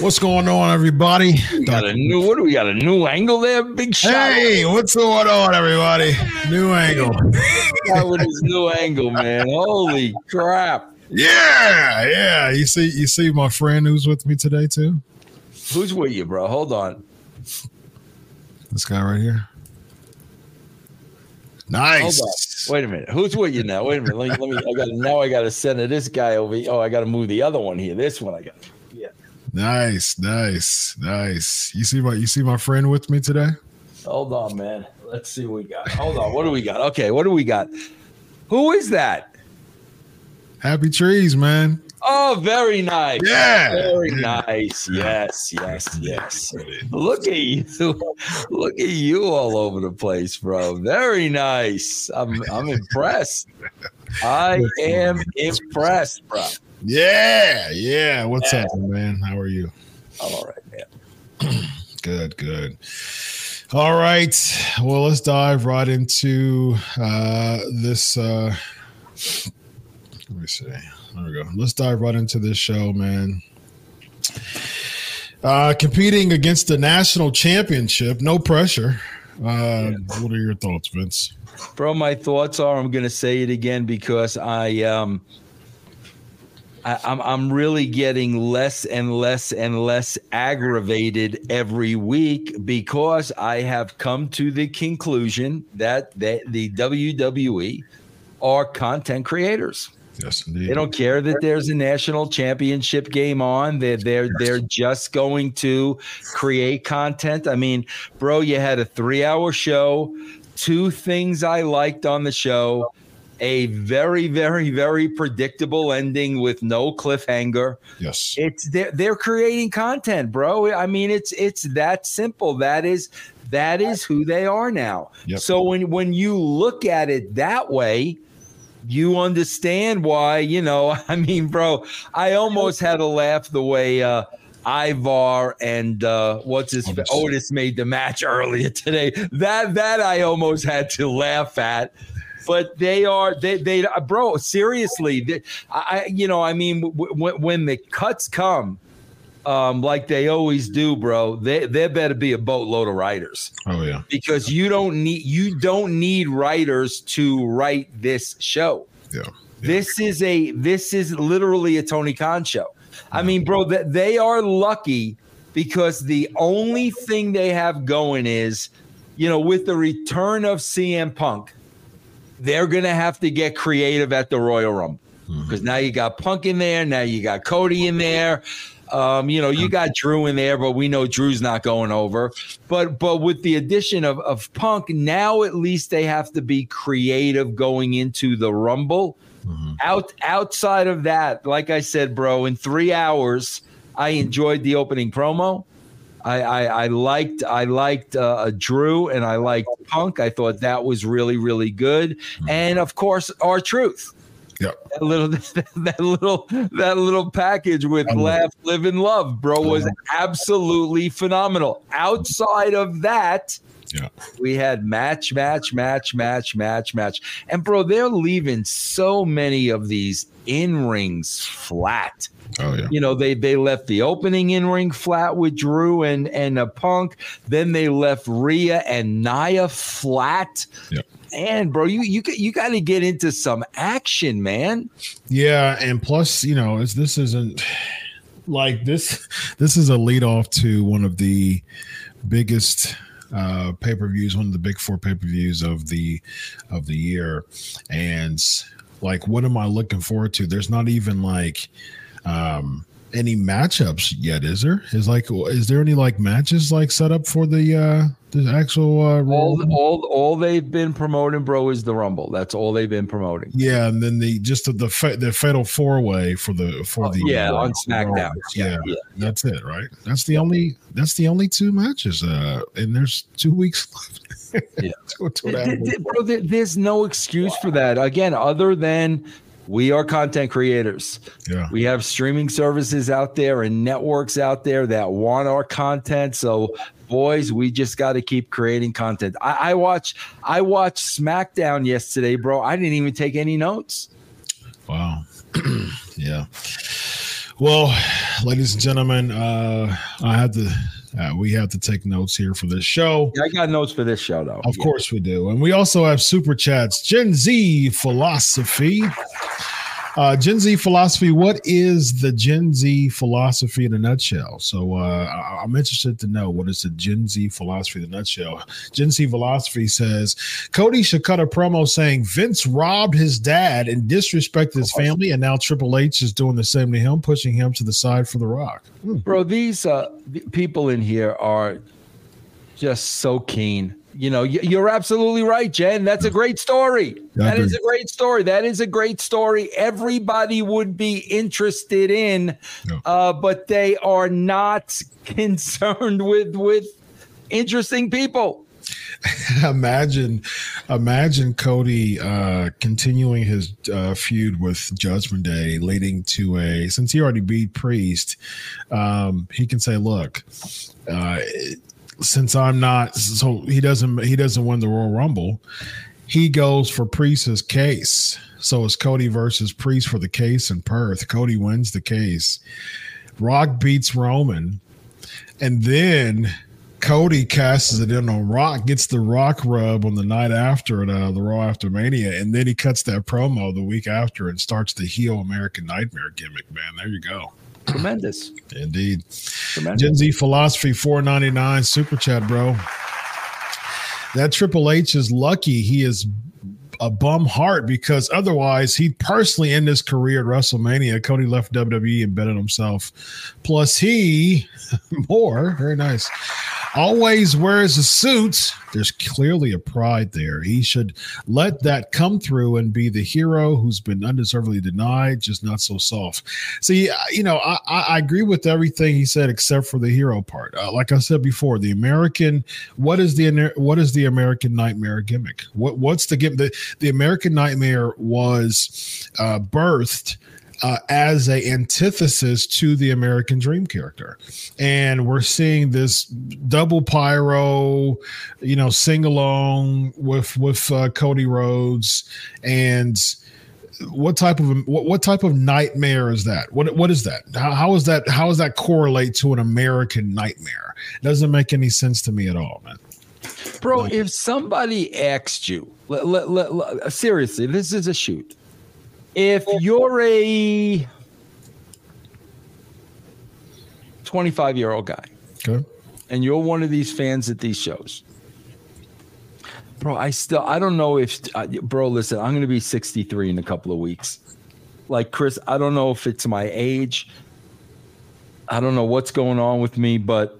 What's going on, everybody? We got a new. What do we got? A new angle there, big shot. Hey, what's going on, everybody? New angle. That with his new angle, man. Holy crap! Yeah, yeah. You see, you see my friend who's with me today too. Who's with you, bro? Hold on. This guy right here. Hold Nice. on. Wait a minute. Who's with you now? Wait a minute. Let me. Let me I got. Now I got to send to this guy over. here. Oh, I got to move the other one here. This one I got. Nice, nice, nice. You see my you see my friend with me today? Hold on, man. Let's see what we got. Hold on. What do we got? Okay. What do we got? Who is that? Happy trees, man. Oh, very nice. Yeah. Very nice. Yes, yes, yes. Look at you. Look at you all over the place, bro. Very nice. I'm I'm impressed. I am impressed, bro. Yeah, yeah. What's up, man? How are you? I'm all right, man. Good, good. All right. Well, let's dive right into uh, this. Uh, let me see. There we go. Let's dive right into this show, man. Uh, competing against the national championship, no pressure. Uh, What are your thoughts, Vince? Bro, my thoughts are I'm gonna say it again because I um I, I'm I'm really getting less and less and less aggravated every week because I have come to the conclusion that that the WWE are content creators. Yes, indeed. They don't care that there's a national championship game on. They're they're they're just going to create content. I mean, bro, you had a three hour show. Two things I liked on the show. A very, very, very predictable ending with no cliffhanger. yes. It's they're they're creating content, bro. I mean, it's it's that simple. That is that is who they are now. Yep. So when when you look at it that way, you understand why, you know, I mean, bro, I almost had to laugh the way uh Ivar and uh what's his Otis. Otis made the match earlier today. That that I almost had to laugh at. But they are they they uh, bro seriously they, I you know I mean w- w- when the cuts come um like they always do bro they there better be a boatload of writers Oh yeah. because you don't need you don't need writers to write this show. Yeah. This is a this is literally a Tony Khan show. I mean, bro, that they are lucky because the only thing they have going is, you know, with the return of CM Punk, they're gonna have to get creative at the Royal Rumble because now you got Punk in there, now you got Cody in there. Um, you know, you got Drew in there, but we know Drew's not going over. But but with the addition of, of Punk, now at least they have to be creative going into the Rumble. Out outside of that, like I said, bro, in three hours, I enjoyed the opening promo. I, I, I liked I liked uh, Drew and I liked Punk. I thought that was really really good, and of course, R-Truth. Yeah. that little that little that little package with Um, laugh live and love bro was absolutely phenomenal. Outside of that Yeah. we had match match match match match match. And bro they're leaving so many of these in rings flat Oh yeah. you know they they left the opening in ring flat with Drew and and a Punk. Then they left Rhea and Nia flat. Yep. And bro, you you got- you got to get into some action, man. Yeah, and plus, you know, it's, this isn't like this. This is a lead off to one of the biggest uh, pay per views, one of the big four pay per views of the of the year, and like, what am I looking forward to? There's not even like um any matchups yet, is there? Is like, is there any like matches like set up for the uh the actual uh, All all all they've been promoting, bro, is the Rumble. That's all they've been promoting. Yeah, and then the just the the, the fatal four way for the for the Oh, yeah, uh, on SmackDown. Yeah, yeah. that's it, right? That's the only that's the only two matches, uh, and there's two weeks left. Yeah. Two- two and a Th- th- bro, there- there's no excuse for that. Again, other than we are content creators. Yeah, We have streaming services out there and networks out there that want our content. So, boys, we just got to keep creating content. I, I watch, I watched SmackDown yesterday, bro. I didn't even take any notes. wow, yeah. Well, ladies and gentlemen, uh, I had to. Uh, we have to take notes here for this show. Yeah, I got notes for this show, though. Of yeah. course we do, and we also have super chats. Gen Z philosophy. Uh, Gen Z philosophy. What is the Gen Z philosophy in a nutshell? So uh, I- I'm interested to know what is the Gen Z philosophy in a nutshell. Gen Z philosophy says Cody should cut a promo saying Vince robbed his dad and disrespected his family, and now Triple H is doing the same to him, pushing him to the side for The Rock. Hmm. bro these uh people in here are just so keen you know you're absolutely right jen. That's a great story. That is a great story. That is a great story. Everybody would be interested in uh but they are not concerned with with interesting people. Imagine imagine cody uh continuing his uh feud with judgment day leading to a since he already beat priest um he can say look uh since i'm not so he doesn't he doesn't win the royal rumble he goes for priest's case so it's cody versus priest for the case in perth cody wins the case rock beats roman and then Cody casts it in on Rock, gets the Rock rub on the night after at uh, the Raw After Mania, and then he cuts that promo the week after and starts the heel American Nightmare gimmick. Man, there you go. Tremendous Indeed. tremendous Gen Z Philosophy four ninety nine super chat, bro. That Triple H is lucky he is a bum heart because otherwise he'd personally end his career at WrestleMania. Cody left WWE and betted himself. Plus, he more very nice. Always wears a suit. There's clearly a pride there. He should let that come through and be the hero who's been undeservedly denied, just not so soft. See, you know, I, I I agree with everything he said except for the hero part. Uh, like I said before, the American, what is the what is the American Nightmare gimmick? What what's the gimmick? The, American Nightmare was uh, birthed uh, as a antithesis to the American Dream character, and we're seeing this double pyro, you know, sing along with with uh, Cody Rhodes. And what type of what, what type of nightmare is that? What what is that? How, how is that how does that correlate to an american nightmare? It doesn't make any sense to me at all man Bro, if somebody asked you, let, let, let- seriously, this is a shoot. If you're a 25 year old guy okay and you're one of these fans at these shows, bro, I still, I don't know if, uh, bro, listen, I'm going to be 63 in a couple of weeks. Like, Chris, I don't know if it's my age. I don't know what's going on with me, but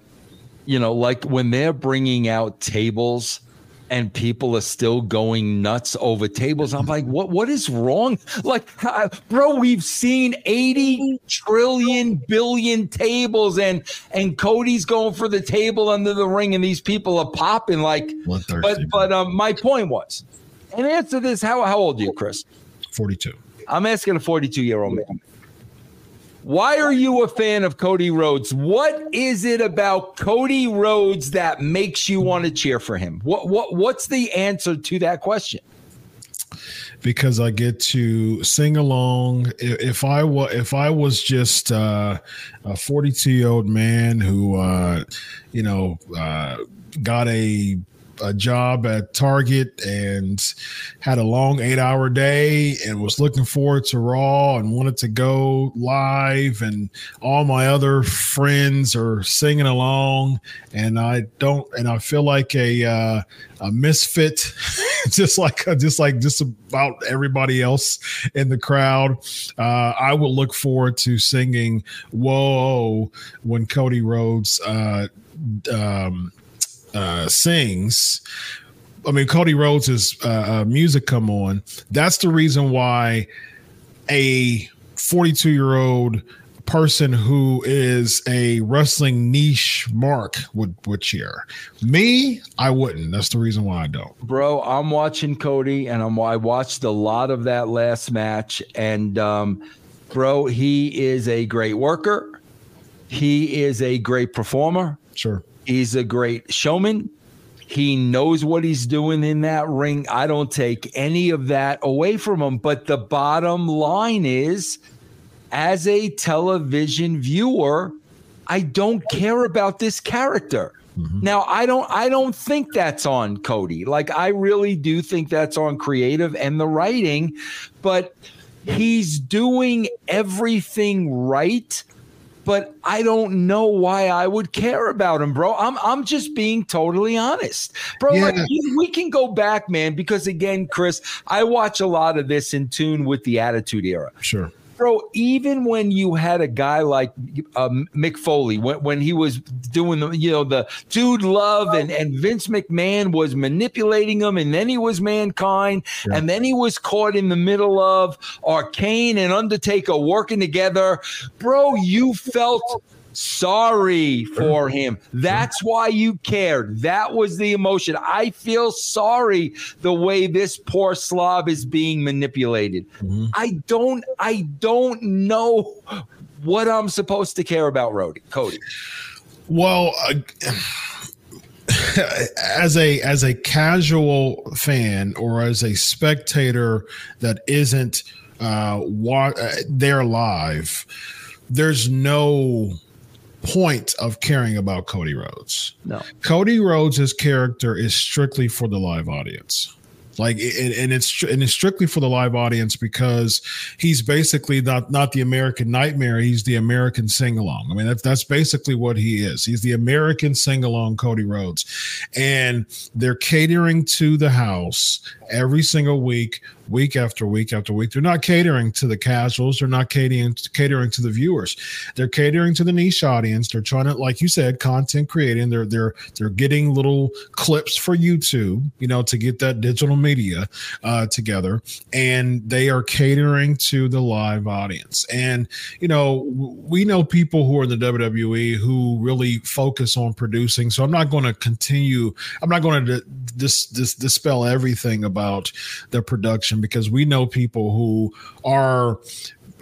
you know, like when they're bringing out tables and people are still going nuts over tables, I'm like, what? What is wrong? Like, bro, we've seen 80 trillion billion tables, and and Cody's going for the table under the ring, and these people are popping like. But but um, my point was, and answer this: How how old are you, Chris? 42 I'm asking a 42 year old man. Why are you a fan of Cody Rhodes? What is it about Cody Rhodes that makes you want to cheer for him? What what what's the answer to that question? because I get to sing along. If I was if I was just uh, a 42 year old man who uh, you know uh, got a a job at Target and had a long eight hour day and was looking forward to Raw and wanted to go live and all my other friends are singing along. And I don't and I feel like a uh, a misfit just like just like just about everybody else in the crowd. Uh, I will look forward to singing whoa when Cody Rhodes uh, um, uh, sings. I mean, Cody Rhodes' uh, uh, music come on. That's the reason why a 42 year old person who is a wrestling niche mark would would cheer. Me, I wouldn't. That's the reason why I don't. Bro, I'm watching Cody and I'm I watched a lot of that last match and um bro, he is a great worker. He is a great performer. Sure. He's a great showman. He knows what he's doing in that ring. I don't take any of that away from him. But the bottom line is as a television viewer, I don't care about this character. Mm-hmm. Now, I don't I don't think that's on Cody. Like I really do think that's on creative and the writing, but he's doing everything right but I don't know why I would care about him, bro. I'm I'm just being totally honest, bro. Yeah. Like, we can go back, man, because again, Chris, I watch a lot of this in tune with the Attitude Era. Sure bro, even when you had a guy like um, Mick Foley, when, when he was doing the, you know, the dude love and, and Vince McMahon was manipulating him, and then he was mankind, yeah. and then he was caught in the middle of Arcane and Undertaker working together. Bro, you felt sorry for him. That's why you cared. That was the emotion. I feel sorry the way this poor slob is being manipulated. Mm-hmm. I don't I don't know what I'm supposed to care about Rody, Cody. Well, uh, as a as a casual fan or as a spectator that isn't uh, wa- uh, there live, there's no point of caring about Cody Rhodes. No. Cody Rhodes' character is strictly for the live audience. Like and it's and it's strictly for the live audience because he's basically not not the American Nightmare. He's the American sing along. I mean that's that's basically what he is. He's the American sing along Cody Rhodes, and they're catering to the house every single week week after week after week. They're not catering to the casuals. They're not catering catering to the viewers. They're catering to the niche audience. They're trying to, like you said, content creating. They're they're they're getting little clips for YouTube, you know, to get that digital media uh, together, and they are catering to the live audience. And you know, we know people who are in the WWE who really focus on producing. So I'm not going to continue. I'm not going to dis, dis, dispel everything about the production because we know people who are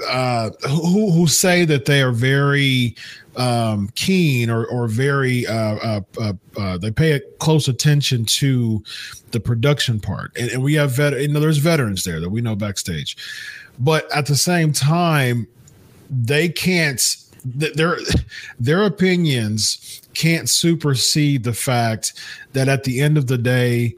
uh, who who say that they are very um, keen or or very uh, uh, uh, uh they pay close attention to the production part, and, and we have vet. You know, there's veterans there that we know backstage, but at the same time, they can't. Their their opinions can't supersede the fact that at the end of the day,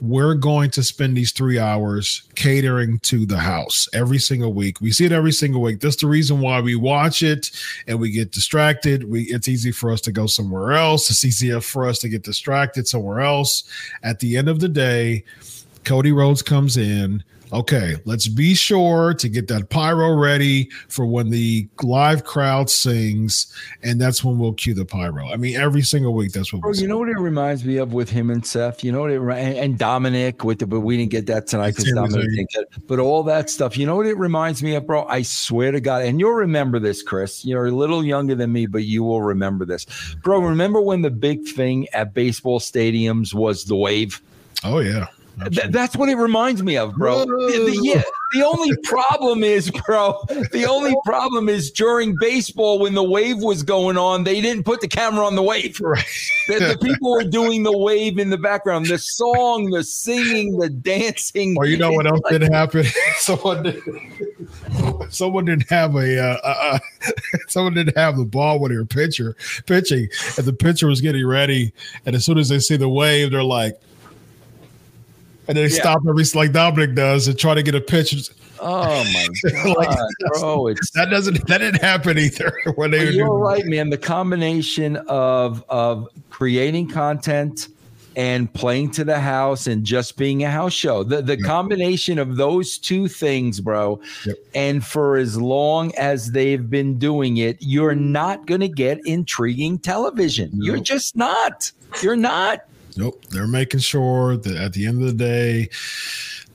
we're going to spend these three hours catering to the house every single week. We see it every single week. That's the reason why we watch it and we get distracted. We it's easy for us to go somewhere else. It's easier for us to get distracted somewhere else. At the end of the day, Cody Rhodes comes in okay, let's be sure to get that pyro ready for when the live crowd sings, and that's when we'll cue the pyro. I mean, every single week, that's what. Bro, you know what it reminds me of with him and Seth. You know what it and Dominic with the, but we didn't get that tonight because Dominic didn't get. It. But all that stuff, you know what it reminds me of, bro. I swear to God, and you'll remember this, Chris. You're a little younger than me, but you will remember this, bro. Remember when the big thing at baseball stadiums was the wave? Oh yeah. Th- that's what it reminds me of, bro. The, the, yeah, the only problem is, bro. The only problem is during baseball when the wave was going on, they didn't put the camera on the wave. Right. the, the, people were doing the wave in the background, the song, the singing, the dancing. Or you know what else like, didn't happen? someone did, someone didn't have a uh, uh, uh someone didn't have the ball when they were pitcher pitching, and the pitcher was getting ready, and as soon as they see the wave, they're like and they yeah. stop every like Dominic does and try to get a pitch. Oh my god, like, bro! It's, that doesn't that didn't happen either. When they you're right, man. The combination of of creating content and playing to the house and just being a house show. The the yep. combination of those two things, bro. Yep. And for as long as they've been doing it, you're not going to get intriguing television. Nope. You're just not. You're not. Nope. They're making sure that at the end of the day,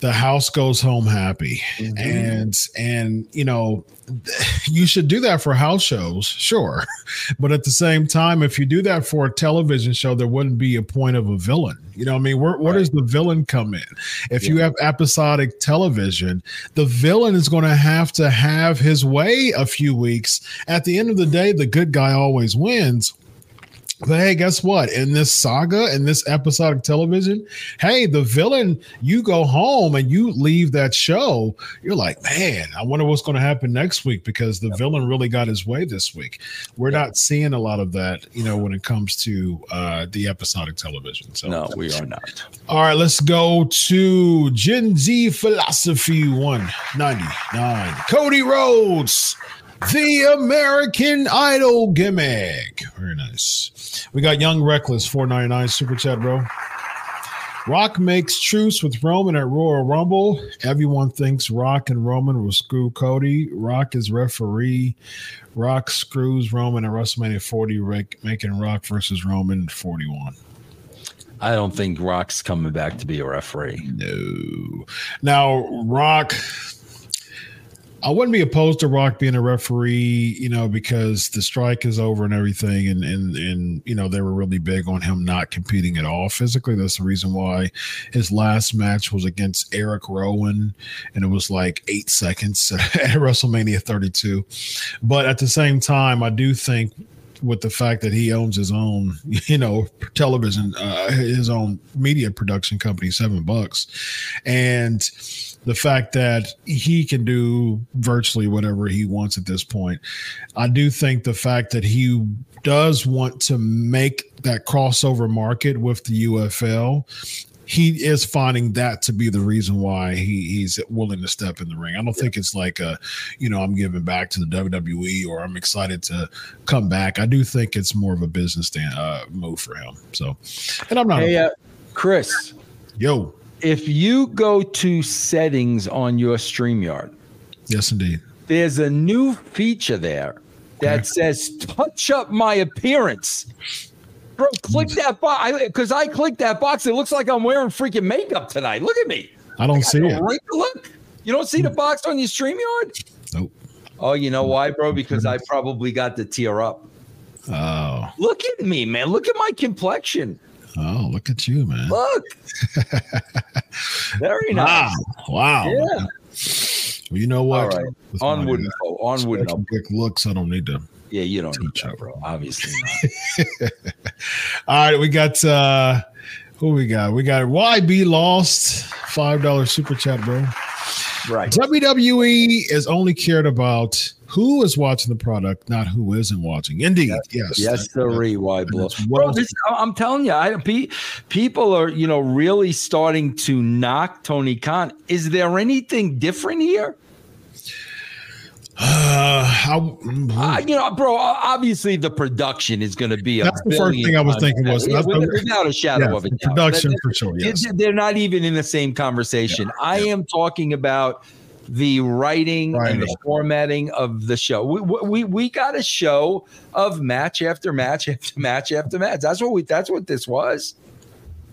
the house goes home happy. Mm-hmm. And and you know, you should do that for house shows, sure. But at the same time, if you do that for a television show, there wouldn't be a point of a villain. You know, I mean, where, where right. does the villain come in? If yeah. you have episodic television, the villain is going to have to have his way a few weeks. At the end of the day, the good guy always wins But hey, guess what? In this saga, in this episodic television, hey, the villain, you go home and you leave that show. You're like, man, I wonder what's going to happen next week because the yep. villain really got his way this week. We're yep. not seeing a lot of that, you know, when it comes to uh, the episodic television. So no, we are not. All right, let's go to Gen Z Philosophy 199. Cody Rhodes the American Idol gimmick. Very nice. We got Young Reckless, 499 super chat, bro. Rock makes truce with Roman at Royal Rumble. Everyone thinks Rock and Roman will screw Cody. Rock is referee. Rock screws Roman at WrestleMania 40, making Rock versus Roman 41. I don't think Rock's coming back to be a referee. No. Now, Rock I wouldn't be opposed to Rock being a referee, you know, because the strike is over and everything, and and and you know they were really big on him not competing at all physically. That's the reason why his last match was against Erick Rowan, and it was like eight seconds at WrestleMania 32. But at the same time, I do think with the fact that he owns his own, you know, television, uh, his own media production company, Seven Bucks, and the fact that he can do virtually whatever he wants at this point. I do think the fact that he does want to make that crossover market with the UFL he is finding that to be the reason why he, he's willing to step in the ring. I don't yeah. think it's like a, you know, I'm giving back to the WWE or I'm excited to come back. I do think it's more of a business stand, uh, move for him. So, and I'm not. Hey, uh, Chris. Yo. If you go to settings on your StreamYard, yes, indeed, there's a new feature there that okay. says touch up my appearance. Bro, click that box because I, I clicked that box. It looks like I'm wearing freaking makeup tonight. Look at me. I don't I see it. Look, you don't see the hmm. box on your StreamYard? Nope. Oh, you know why, bro? Because I probably got the tear up. Oh. Look at me, man. Look at my complexion. Oh, look at you, man. Look. Very nice. Wow. Wow. Yeah. Well, you know what? All right. Onward, onward. Quick looks. I don't need to yeah, you don't need that, bro. Obviously not. All right, we got uh who we got? We got YB Lost, five dollar super chat, bro. Right. WWE is only cared about who is watching the product, not who isn't watching. Indeed, yes, yes, yes the why. Bro, this, I'm telling you, I, people are you know really starting to knock Tony Khan. Is there anything different here? Uh, how, uh, you know, bro. Obviously, the production is going to be. That's the first thing I was thinking was yeah, without a shadow yeah, of a doubt. Production for sure. Yes. They're not even in the same conversation. Yeah, I am talking about the writing, writing, and the formatting of the show. We we we got a show of match after match after match after match. That's what we. That's what this was.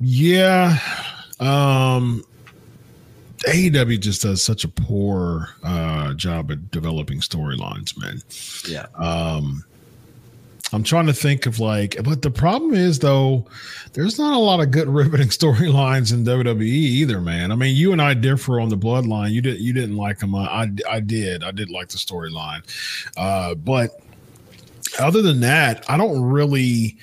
Yeah. Um AEW just does such a poor uh, job at developing storylines, man. Yeah. Um, I'm trying to think of like, but the problem is though, there's not a lot of good riveting storylines in WWE either, man. I mean, you and I differ on the bloodline. You did, you didn't like them. I, I did. I did like the storyline, uh, but other than that, I don't really.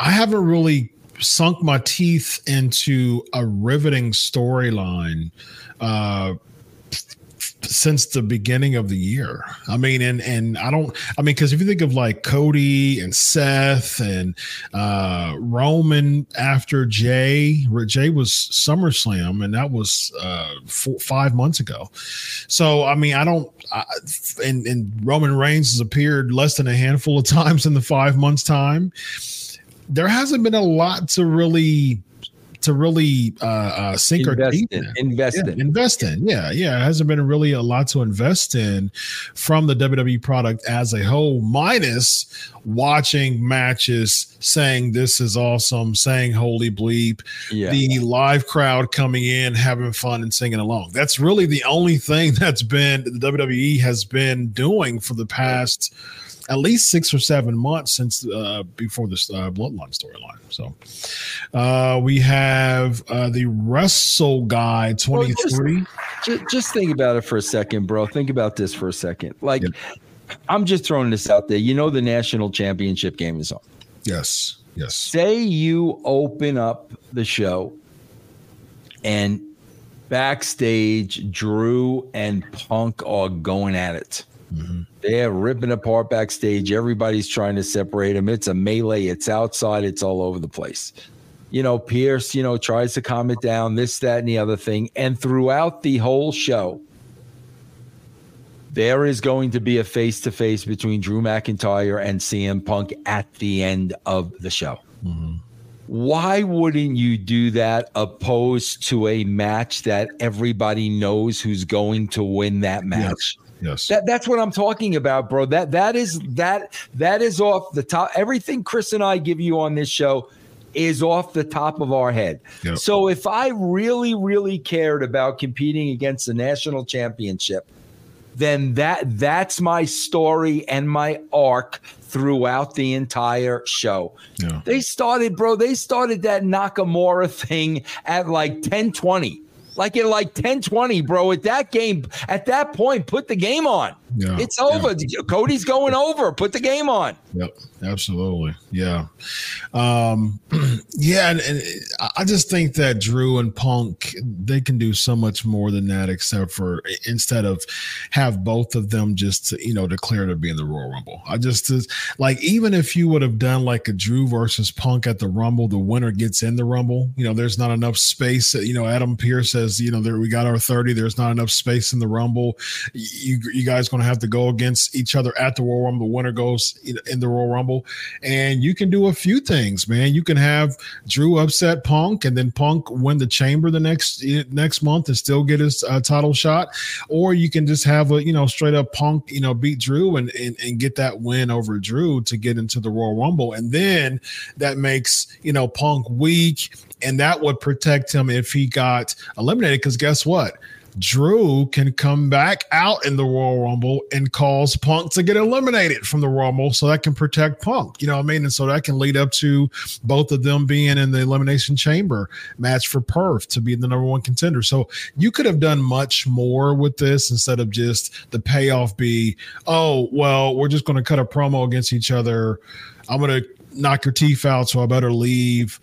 I haven't really sunk my teeth into a riveting storyline uh, since the beginning of the year. I mean, and and I don't. I mean, because if you think of like Cody and Seth and uh, Roman after Jey, Jey was SummerSlam, and that was uh, four, five months ago. So I mean, I don't. I, and and Roman Reigns has appeared less than a handful of times in the five months time there hasn't been a lot to really to really uh, uh, sink invest our teeth in, in. Invest yeah, in. Invest in. Yeah. Yeah. It hasn't been really a lot to invest in from the WWE product as a whole, minus watching matches, saying this is awesome, saying holy bleep, yeah. the live crowd coming in, having fun and singing along. That's really the only thing that's been the WWE has been doing for the past. Yeah at least six or seven months since uh, before this uh, Bloodline storyline. So uh, we have uh, the Wrestle Guy 23. Well, just, just, think about it for a second, bro. Think about this for a second. Like, yeah. I'm just throwing this out there. You know, the national championship game is on. Yes. Yes. Say you open up the show and backstage, Drew and Punk are going at it. Mm-hmm. They're ripping apart backstage. Everybody's trying to separate them. It's a melee. It's outside. It's all over the place. You know, Pearce, you know, tries to calm it down, this, that, and the other thing. And throughout the whole show, there is going to be a face to face between Drew McIntyre and CM Punk at the end of the show. Mm-hmm. Why wouldn't you do that opposed to a match that everybody knows who's going to win that match? Yes. That that's what I'm talking about, bro. That that is that that is off the top. Everything Chris and I give you on this show is off the top of our head. Yep. So if I really, really cared about competing against the national championship, then that that's my story and my arc throughout the entire show. Yeah. They started, bro, they started that Nakamura thing at like 1020 like at like 10 20, bro. At that game, at that point, put the game on. Yeah, it's over. Yeah. Cody's going over. Put the game on. Yep, absolutely. Yeah, um, yeah, and, and, I just think that Drew and Punk they can do so much more than that, except for instead of have both of them just you know declare to be in the Royal Rumble. I just like even if you would have done like a Drew versus Punk at the Rumble, the winner gets in the Rumble. You know, there's not enough space. You know, Adam Pearce says, you know, there we got our thirty. There's not enough space in the Rumble. You you guys going to have to go against each other at the Royal Rumble. The winner goes in the Royal Rumble, and you can do a few things, man. You can have Drew upset Punk, and then Punk win the Chamber the next next month and still get his uh, title shot, or you can just have a you know straight up Punk, you know, beat Drew and, and and get that win over Drew to get into the Royal Rumble, and then that makes you know Punk weak, and that would protect him if he got eliminated. Because guess what? Drew can come back out in the Royal Rumble and cause Punk to get eliminated from the Rumble so that can protect Punk. You know what I mean? And so that can lead up to both of them being in the Elimination Chamber match for Perth to be the number one contender. So you could have done much more with this instead of just the payoff be, oh, well, we're just going to cut a promo against each other. I'm going to knock your teeth out, so I better leave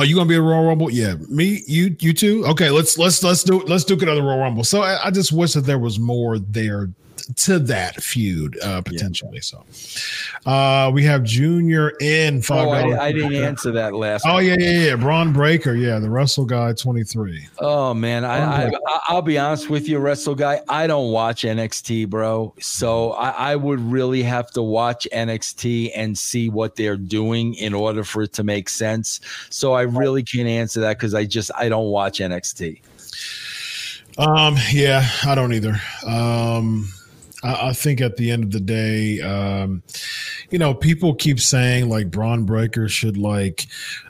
are you gonna be a Royal Rumble? Yeah, me, you, you too. Okay, let's let's let's do let's do another Royal Rumble. So I, I just wish that there was more there to that feud uh, potentially. Yeah. So uh, we have Junior in five. Oh, I, I, didn't answer that last. Oh one. yeah, yeah, yeah. Bron Breakker, yeah, the Wrestle Guy twenty three. Oh man, I, I I'll be honest with you, Wrestle Guy. I don't watch NXT, bro. So I, I would really have to watch NXT and see what they're doing in order for it to make sense. So I really can't answer that because I just I don't watch NXT. Um, yeah, I don't either. Um, I, think at the end of the day, um, you know, people keep saying like Bron Breakker should like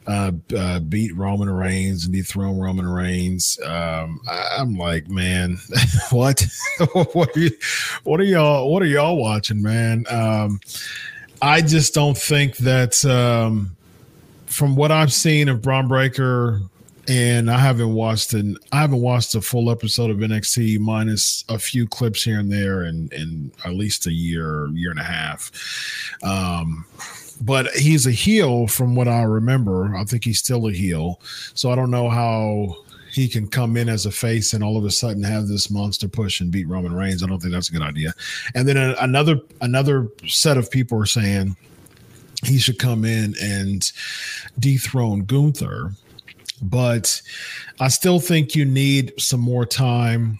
uh, uh, beat Roman Reigns and dethrone Roman Reigns. Um, I, am like, man, what? what, are you, what are y'all? What are y'all watching, man? Um, I just don't think that. Um, from what I've seen of Bron Breakker and I haven't watched an I haven't watched a full episode of NXT minus a few clips here and there in in at least a year, year and a half. Um, but he's a heel from what I remember. I think he's still a heel. So I don't know how he can come in as a face and all of a sudden have this monster push and beat Roman Reigns. I don't think that's a good idea. And then another another set of people are saying he should come in and dethrone Gunther but I still think you need some more time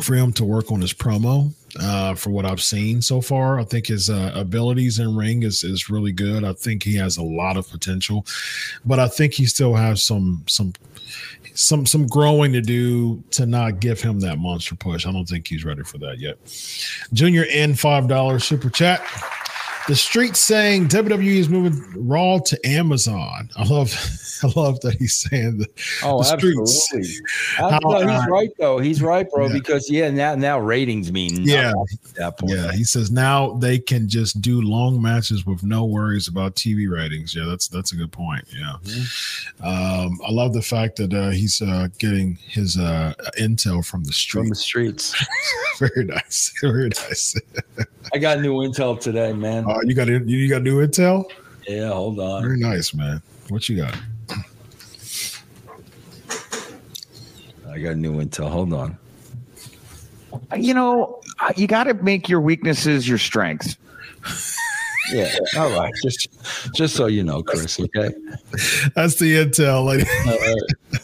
for him to work on his promo. Uh, for what I've seen so far, I think his uh, abilities in ring is is really good. I think he has a lot of potential, but I think he still has some some some some growing to do to not give him that monster push. I don't think he's ready for that yet. Junior in five dollars super chat. The street saying WWE is moving Raw to Amazon. I love, I love that he's saying that. Oh, the absolutely. How, no, he's right though. He's right, bro. Yeah. Because yeah, now now ratings mean yeah. Yeah, he says now they can just do long matches with no worries about TV ratings. Yeah, that's that's a good point. Yeah, mm-hmm. um, I love the fact that uh, he's uh, getting his uh, intel from the street. From the streets. Very nice. Very nice. I got new intel today, man. Uh, you got it. you got new intel. Yeah, hold on. Very nice, man. What you got? I got new intel. Hold on. You know, uh, you got to make your weaknesses your strengths. Yeah. All right. Just just so you know, Chris. Okay. That's the intel, lady. Uh,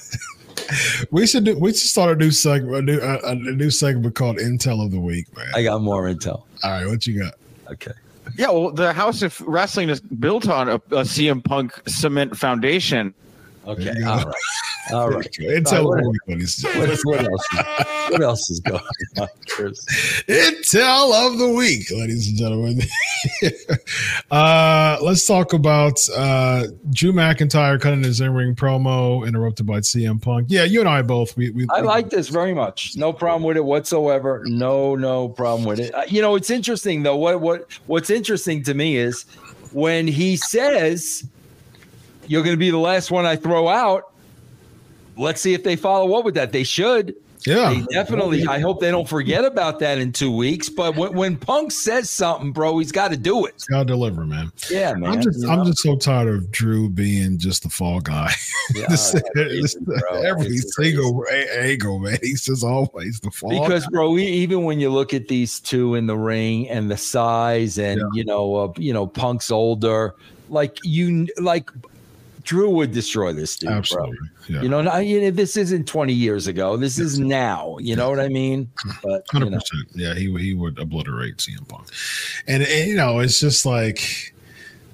we should do. We should start a new segment. A new, a, a new segment called Intel of the Week, man. I got more intel. All right, what you got? Okay. Yeah, well, the House of Wrestling is built on a, a CM Punk cement foundation. Okay. There you go. All right. All right. Intel All right, of the Week, and What, what else? Is, what else is going on, Chris? Intel of the Week, ladies and gentlemen. uh, let's talk about uh, Drew McIntyre cutting his in-ring promo, interrupted by CM Punk. Yeah, you and I both. We, we I like this very much. No problem with it whatsoever. No, no problem with it. Uh, you know, it's interesting though. What what what's interesting to me is when he says you're going to be the last one I throw out. Let's see if they follow up with that. They should. Yeah, They definitely. I hope they don't forget about that in two weeks. But when, when Punk says something, bro, he's got to do it. gotta deliver, man. Yeah, man. I'm just, I'm know? just so tired of Drew being just the fall guy. Yeah, This- this- crazy, every It's single a- angle, man. He's just always the fall. because guy. bro we, even when you look at these two in the ring and the size and Yeah. you know uh, you know punk's older like you like drew would destroy this dude absolutely, bro yeah, you know not, you know, this isn't 20 years ago. This is now you know what i mean? But you hundred know. Yeah, he he would obliterate CM Punk, and, and you know it's just like.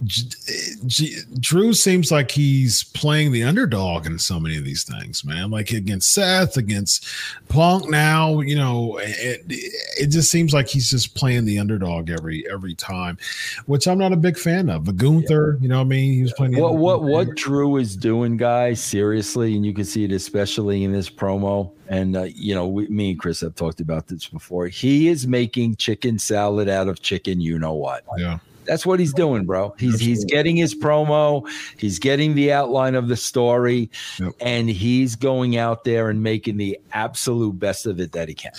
J- Drew seems like he's playing the underdog in so many of these things, man. Like against Seth, against Punk. Now, you know, it, it just seems like he's just playing the underdog every every time, which I'm not a big fan of. But Gunther, you know, what I mean, he was playing. The what what what drew is doing guys seriously and you can see it especially in this promo and uh, you know we, me and chris have talked about this before he is making chicken salad out of chicken you know what Yeah, That's what he's doing, bro. He's he's getting his promo, he's getting the outline of the story, Yep. and he's going out there and making the absolute best of it that he can.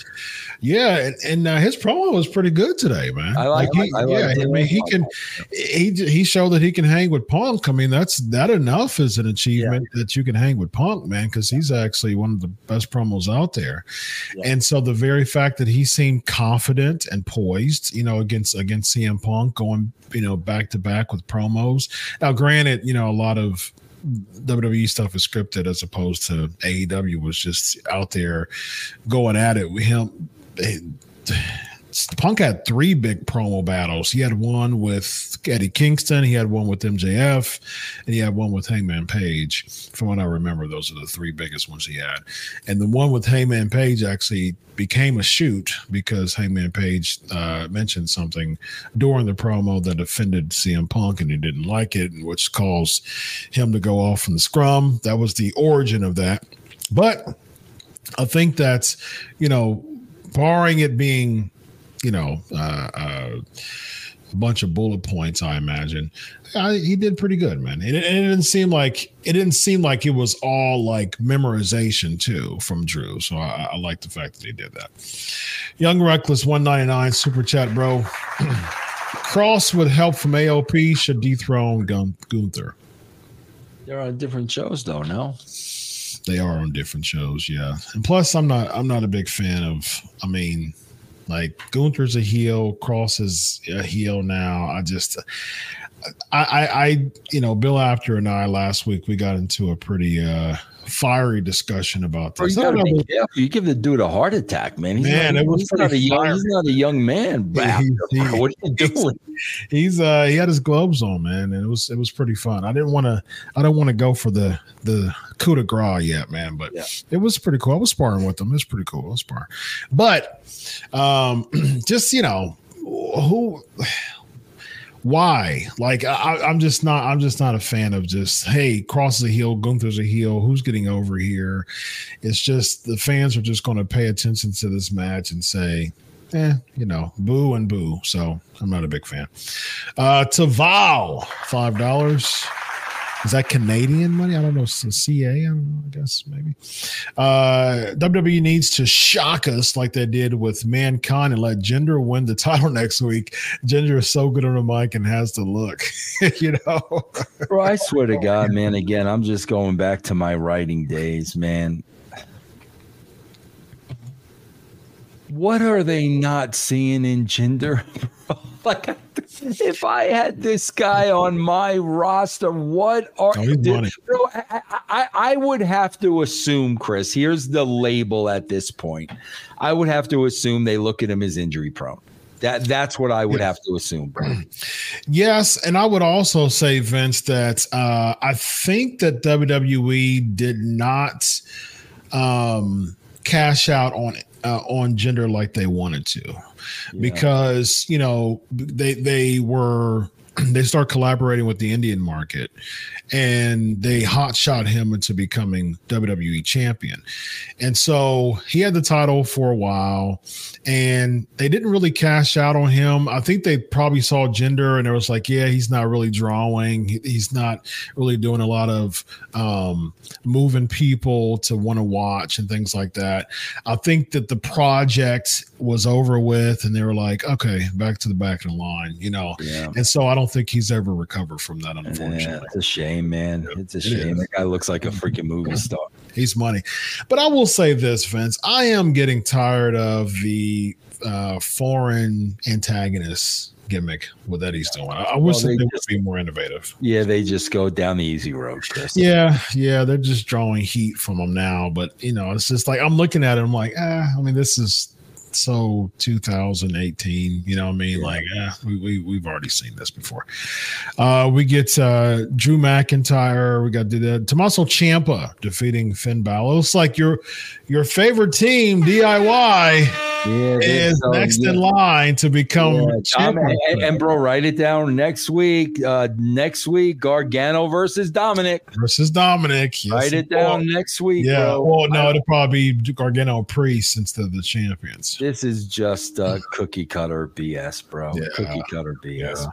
Yeah, and, and uh, his promo was pretty good today, man. I like- he, I like yeah. I mean, he can. He he showed that he can hang with Punk. I mean, that's that enough is an achievement that you can hang with Punk, man, because he's actually one of the best promos out there. Yeah. And so the very fact that he seemed confident and poised, you know, against against CM Punk, going you know back to back with promos. Now, granted, you know, a lot of WWE stuff is scripted as opposed to AEW was just out there going at it with him. Punk had three big promo battles. He had one with Eddie Kingston, he had one with MJF, and he had one with Hangman Page. From what I remember, those are the three biggest ones he had. And the one with Hangman Page actually became a shoot because Hangman Page uh, mentioned something during the promo that offended CM Punk and he didn't like it, which caused him to go off from the scrum. That was the origin of that. But I think that's, you know, barring it being, you know, uh, uh, a bunch of bullet points, I imagine. I, he did pretty good, man. And it, and it didn't seem like it didn't seem like it was all like memorization too from Drew. So I, I like the fact that he did that. Young Reckless one ninety nine super chat, bro. Kross with help from AOP should dethrone Gun- Gunther. They're on different shows though. No, They are on different shows, yeah. And plus, I'm not I'm not a big fan of. I mean, like Gunther's a heel, Kross is a heel now. I just, I, I, I you know, Bill Apter and I last week we got into a pretty uh fiery discussion about this. you I don't gotta know, be careful. You give the dude a heart attack, man. He's Man, not, it was he's not a young. He's not a young man. He- he- bro. what are you doing? he's uh he had his gloves on, man, and it was it was pretty fun. I didn't want to I don't want to go for the the coup de grace yet, man, but Yeah. it was pretty cool. I was sparring with him. It was pretty cool. I was sparring, but um, just you know who. Why? Like I, I'm just not. I'm just not a fan of just hey, Kross is a heel, Gunther's a heel. Who's getting over here? It's just the fans are just going to pay attention to this match and say, eh, you know, boo and boo. So I'm not a big fan. Uh, to Val, five dollars. Is that Canadian money? I don't know. CA, I know. I guess maybe. Uh, WWE needs to shock us like they did with Mankind and let Jinder win the title next week. Jinder is so good on the mic and has the look, you know. Bro, I swear to God, man. Again, I'm just going back to my writing days, man. What are they not seeing in Jinder? like, if I had this guy on my roster, what are Oh, Dude, bro, I, I, I would have to assume, Chris. Here's the label at this point. I would have to assume they look at him as injury prone. That that's what I would Yes. have to assume, bro. Yes, and I would also say, Vince, that uh, I think that WWE did not um, cash out on uh, on Jinder like they wanted to, because you know they they were they start collaborating with the Indian market, and they hot shot him into becoming WWE champion, and so he had the title for a while, and they didn't really cash out on him. I think they probably saw Jinder and it was like, yeah, he's not really drawing. He's not really doing a lot of um, moving people to want to watch and things like that. I think that the project was over with and they were like, okay, back to the back of the line, you know. Yeah. And so I don't think he's ever recovered from that, Yeah, unfortunately. it's a shame, man. It's a shame. is. That guy looks like a freaking movie star. He's money. But I will say this, Vince. I am getting tired of the uh, foreign antagonist gimmick with that he's doing. I, I wish Well, they they would be more innovative. Yeah, they just go down the easy road, Chris. Yeah, yeah, they're just drawing heat from him now. But you know, it's just like I'm looking at it. I'm like, ah, I mean, this is so 2018. You know what I mean? Yeah. Like, ah, we, we we've already seen this before. Uh, we get uh, Drew McIntyre. We got the Tommaso Ciampa defeating Finn Balor. It's like your your favorite team, DIY, Yeah, is next in line to become Yeah, champion. and, and bro, write it down next week. Uh, next week, Gargano versus Dominic. versus Dominic. Yes, write it down next week, Yeah. bro. Well, no, I- it'll probably be Gargano and Priest instead of the champions. this is just uh, cookie cutter BS, bro. Yeah. Cookie cutter BS.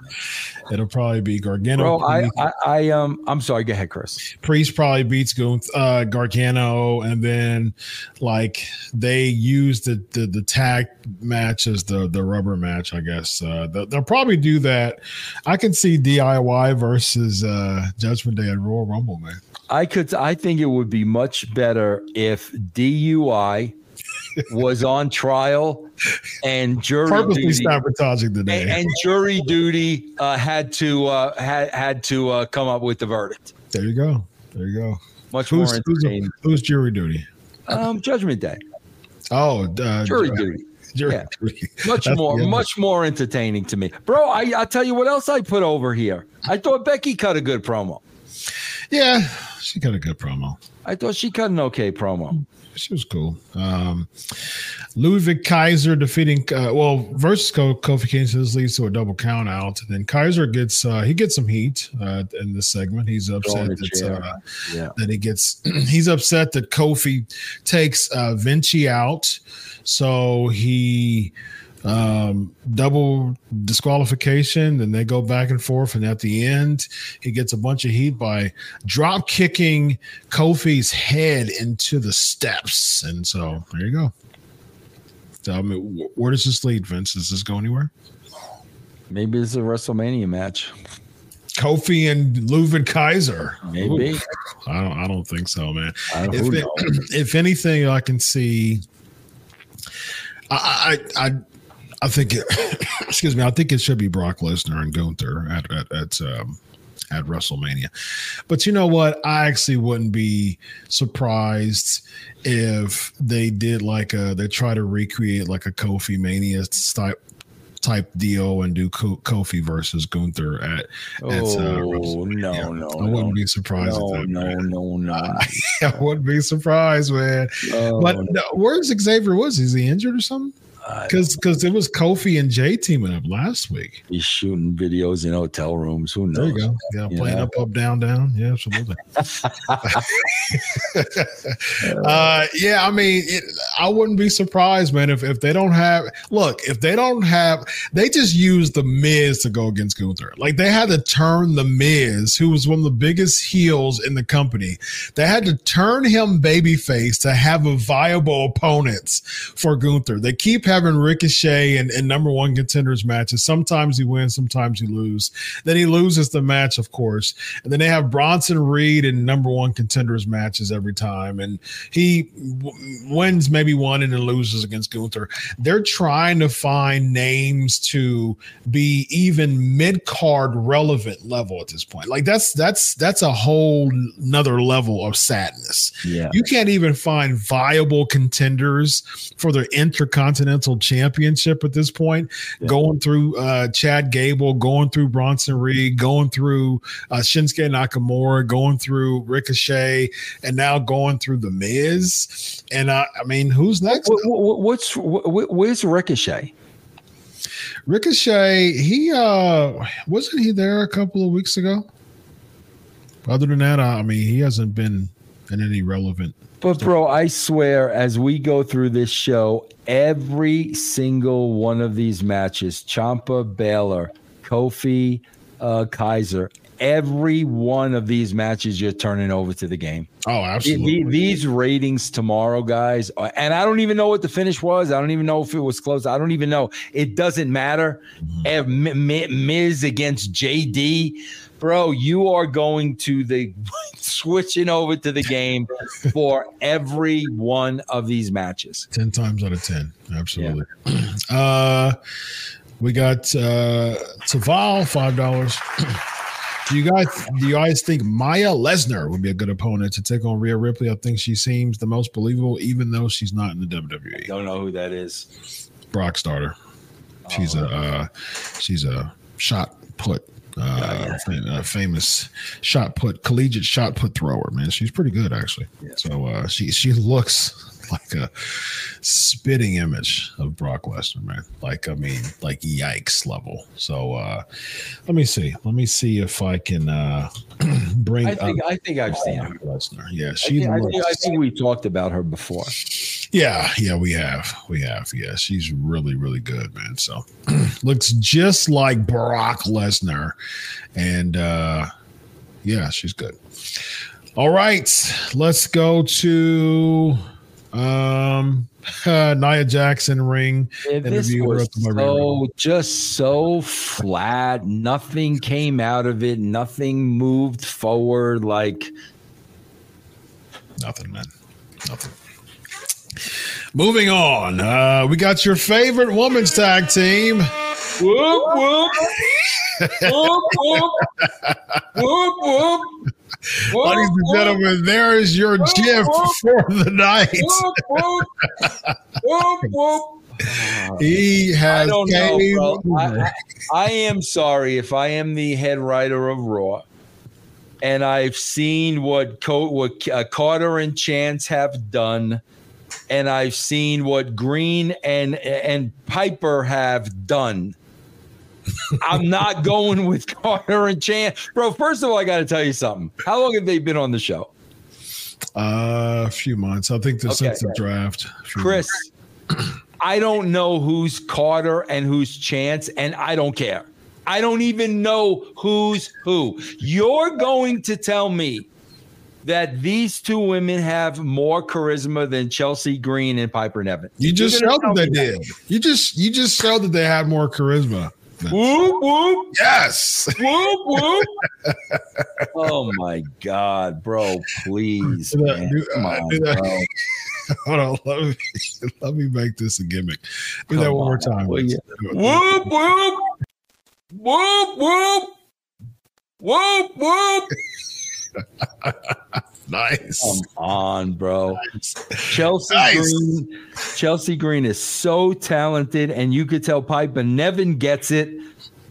It'll probably be Gargano. bro. I. I, I, um, I'm sorry. Go ahead, Chris. Priest probably beats Gunth, uh, Gargano, and then like they use the, the the tag match as the the rubber match. I guess uh, they'll, they'll probably do that. I can see DIY versus uh, Judgment Day at Royal Rumble, man. I could. I think it would be much better if DUI was on trial and jury Purposely duty. sabotaging the day. and, and jury duty uh, had to uh, had had to uh, come up with the verdict. there you go. There you go. Much Who's more who's, who's jury duty? Um, Judgment Day, Oh, uh, jury duty, jury yeah. duty. much That's more, much more entertaining to me, bro. I I tell you what else I put over here. I thought Becky cut a good promo. Yeah, she cut a good promo. I thought she cut an okay promo. She was cool. Um, Ludwig Kaiser defeating uh, well versus Ko- Kofi Kingston this leads to a double count out. And then Kaiser gets uh, he gets some heat uh, in this segment. He's upset that, uh, Yeah, that he gets he's upset that Kofi takes uh, Vinci out. So he um double disqualification then they go back and forth and at the end he gets a bunch of heat by drop kicking kofi's head into the steps. And so there you go. So, I mean, where does this lead vince? Does this go anywhere? Maybe it's a WrestleMania match. kofi and Ludwig kaiser. Maybe. Ooh, i don't i don't think so man. I, if, it- if anything, I can see. I I I, I think it, excuse me. I think it should be Brock Lesnar and Gunther at at at, um, at WrestleMania. But you know what? I actually wouldn't be surprised if they did like a they try to recreate like a Kofi Mania type type deal and do Kofi versus Gunther at. That's, uh, oh no, yeah, no, I wouldn't no, be surprised. no, that, no, man. no, no. I wouldn't be surprised, man. Oh, But no, where's Xavier Woods? Is he injured or something? Because because it was Kofi and Jey teaming up last week. He's shooting videos in hotel rooms. Who knows? There you go. Yeah, You playing know? up, up, down, down. Yeah, absolutely. uh, yeah, I mean, it, I wouldn't be surprised, man, if, if they don't have. Look, if they don't have, they just used the Miz to go against Gunther. Like they had to turn the Miz, who was one of the biggest heels in the company. They had to turn him babyface to have a viable opponents for Gunther. They keep having Ricochet and, and number one contenders matches. Sometimes he wins, sometimes he loses. Then he loses the match, of course. And then they have Bronson Reed in number one contenders matches every time. And he w- wins maybe one and then loses against Gunther. They're trying to find names to be even mid card relevant level at this point. Like that's that's that's a whole another level of sadness. Yeah. You can't even find viable contenders for the Intercontinental Championship at this point. Yeah. Going through uh, Chad Gable, going through Bronson Reed, going through uh, Shinsuke Nakamura, going through Ricochet, and now going through The Miz. And uh, I mean, who's next? What, what, what's what, where's Ricochet? Ricochet, he uh wasn't he there a couple of weeks ago? Other than that, I mean, he hasn't been in any relevant. But bro, I swear, as we go through this show, every single one of these matches, Ciampa, Balor, Kofi, uh, Kaiser, every one of these matches you're turning over to the game. Oh, absolutely. the- these ratings tomorrow, guys, uh, and I don't even know what the finish was. I don't even know if it was close. I don't even know. It doesn't matter. Eh, M- M- Miz against JD, bro. You are going to the switching over to the game for every one of these matches. 10 times out of 10 absolutely uh we got uh Taval five dollars do you guys do you guys think Mya Lesnar would be a good opponent to take on Rhea Ripley? I think she seems the most believable, even though she's not in the WWE. Don't know who that is. Brock starter. She's a uh, she's a shot put uh, fam- uh, famous shot put collegiate shot put thrower. Man, she's pretty good actually. So uh, she she looks like a spitting image of Brock Lesnar, man. Like I mean, like yikes level. So uh, let me see. Let me see if I can uh, bring I think I think I've seen her. Lesnar. Yeah, I she think, I, think, I think we talked about her before. yeah, yeah, we have. We have. Yeah, she's really, really good, man. So looks just like Brock Lesnar. And uh yeah, she's good. All right, let's go to um uh, Nia Jackson ring. Yeah, interview was so just so flat. Nothing came out of it. Nothing moved forward. Like Nothing, man. Nothing. Moving on. Uh we got your favorite women's tag team. whoop whoop whoop whoop whoop whoop. Ladies and gentlemen, there is your gif for the night. He has. I don't know, bro. I. I, I am sorry if I am the head writer of Raw, and I've seen what Co- what uh, Carter and Chance have done, and I've seen what Green and and Piper have done. I'm not going with Carter and Chance, bro. First of all, I got to tell you something. How long have they been on the show, Uh, a few months. I think this Okay. since the draft. Chris? months. I don't know who's Carter and who's Chance, and I don't care. I don't even know who's who. You're going to tell me that these two women have more charisma than Chelsea Green and Piper Niven. You just showed that they did. You just you just showed that they had more charisma. Whoop whoop Yes. whoop whoop. oh my god, bro! Please, that- man. do- Come on, do bro. Hold on. Let me let me make this a gimmick. Do that Come one more time. will you? Do it. Whoop whoop whoop whoop whoop whoop. Nice. Come on, bro. Nice. Chelsea Nice. Green. Chelsea Green is so talented, and you could tell Pipe Piper Niven gets it.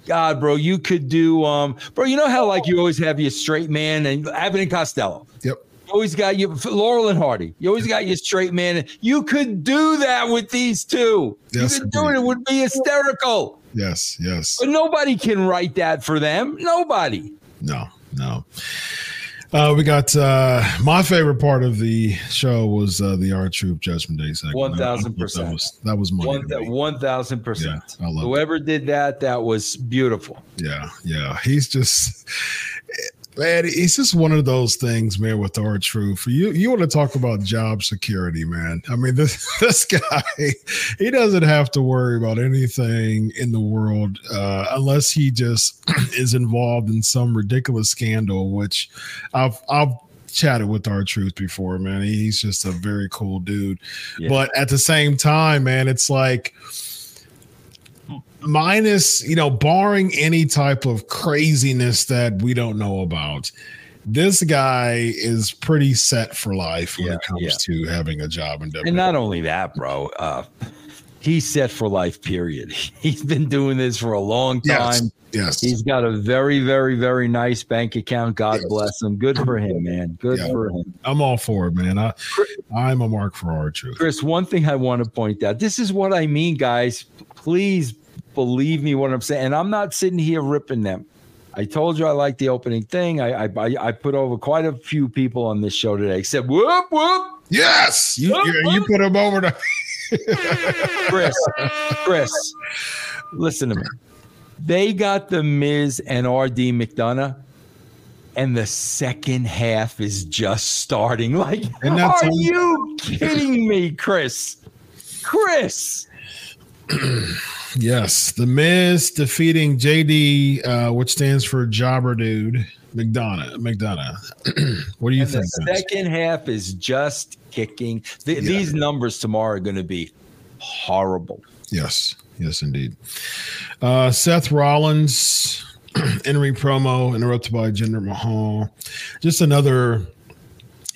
God, bro, you could do um, bro. You know how like you always have your straight man and Abbott and Costello. Yep. You always got your Laurel and Hardy. You always got your straight man. You could do that with these two. Yes, you could do it. It would be hysterical. Yes, yes. But nobody can write that for them. Nobody. No, no. Uh, we got uh, my favorite part of the show was uh, the R-Truth Judgment Day segment. 1000%. That was that was money. One one thousand percent. Yeah, I love it. Whoever did that, that was beautiful. Yeah, yeah. He's just man, it's just one of those things, man, with R-Truth. You you want to talk about job security, man. I mean, this this guy, he doesn't have to worry about anything in the world uh, unless he just is involved in some ridiculous scandal, which I've I've chatted with R-Truth before, man. He's just a very cool dude. Yeah. But at the same time, man, it's like minus, you know, barring any type of craziness that we don't know about, this guy is pretty set for life when Yeah, it comes yeah. to having a job in WWE. And not only that, bro. Uh, he's set for life. Period. He's been doing this for a long yes, time. yes, He's got a very, very, very nice bank account. God Yes. bless him. Good for him, man. Good Yeah. for him. I'm all for it, man. I, I'm a mark for R-Truth. Chris, one thing I want to point out this is what I mean, guys. Please believe me what I'm saying. And I'm not sitting here ripping them. I told you I like the opening thing. I, I I put over quite a few people on this show today, except whoop whoop. Yes, you, you, you put them over to. Chris, Chris, listen to me. They got the Miz and RD McDonagh, and the second half is just starting. Like, And that's are you kidding me, Chris? Chris. Yes, the Miz defeating JD, uh, which stands for Jobber Dude McDonagh. McDonagh. what do you And the think? Vince? second half is just kicking. Th- Yeah. These numbers tomorrow are going to be horrible. Yes, yes, indeed. Uh, Seth Rollins, Henry promo interrupted by Jinder Mahal. Just another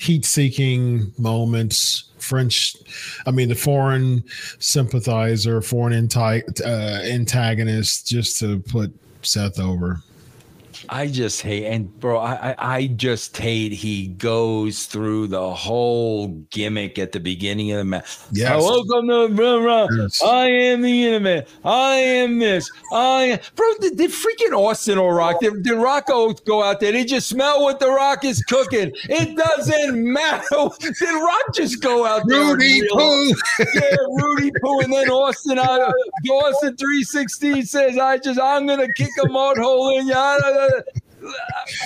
heat-seeking moments. French, I mean, the foreign sympathizer, foreign anti, uh, antagonist, just to put Seth over. I just hate, and bro, I, I I just hate he goes through the whole gimmick at the beginning of the match. Yes. Oh, welcome to blah, blah. Yes. I am the internet. I am this. I am. Bro, did, did freaking Austin or Rock, did, did Rocco go out there? Did you smell what the Rock is cooking? It doesn't matter. Did Rock just go out there? Rudy reel- Poo. yeah, Rudy Poo, and then Austin, uh, Austin three sixteen says, "I just, I'm gonna kick a mud hole in you."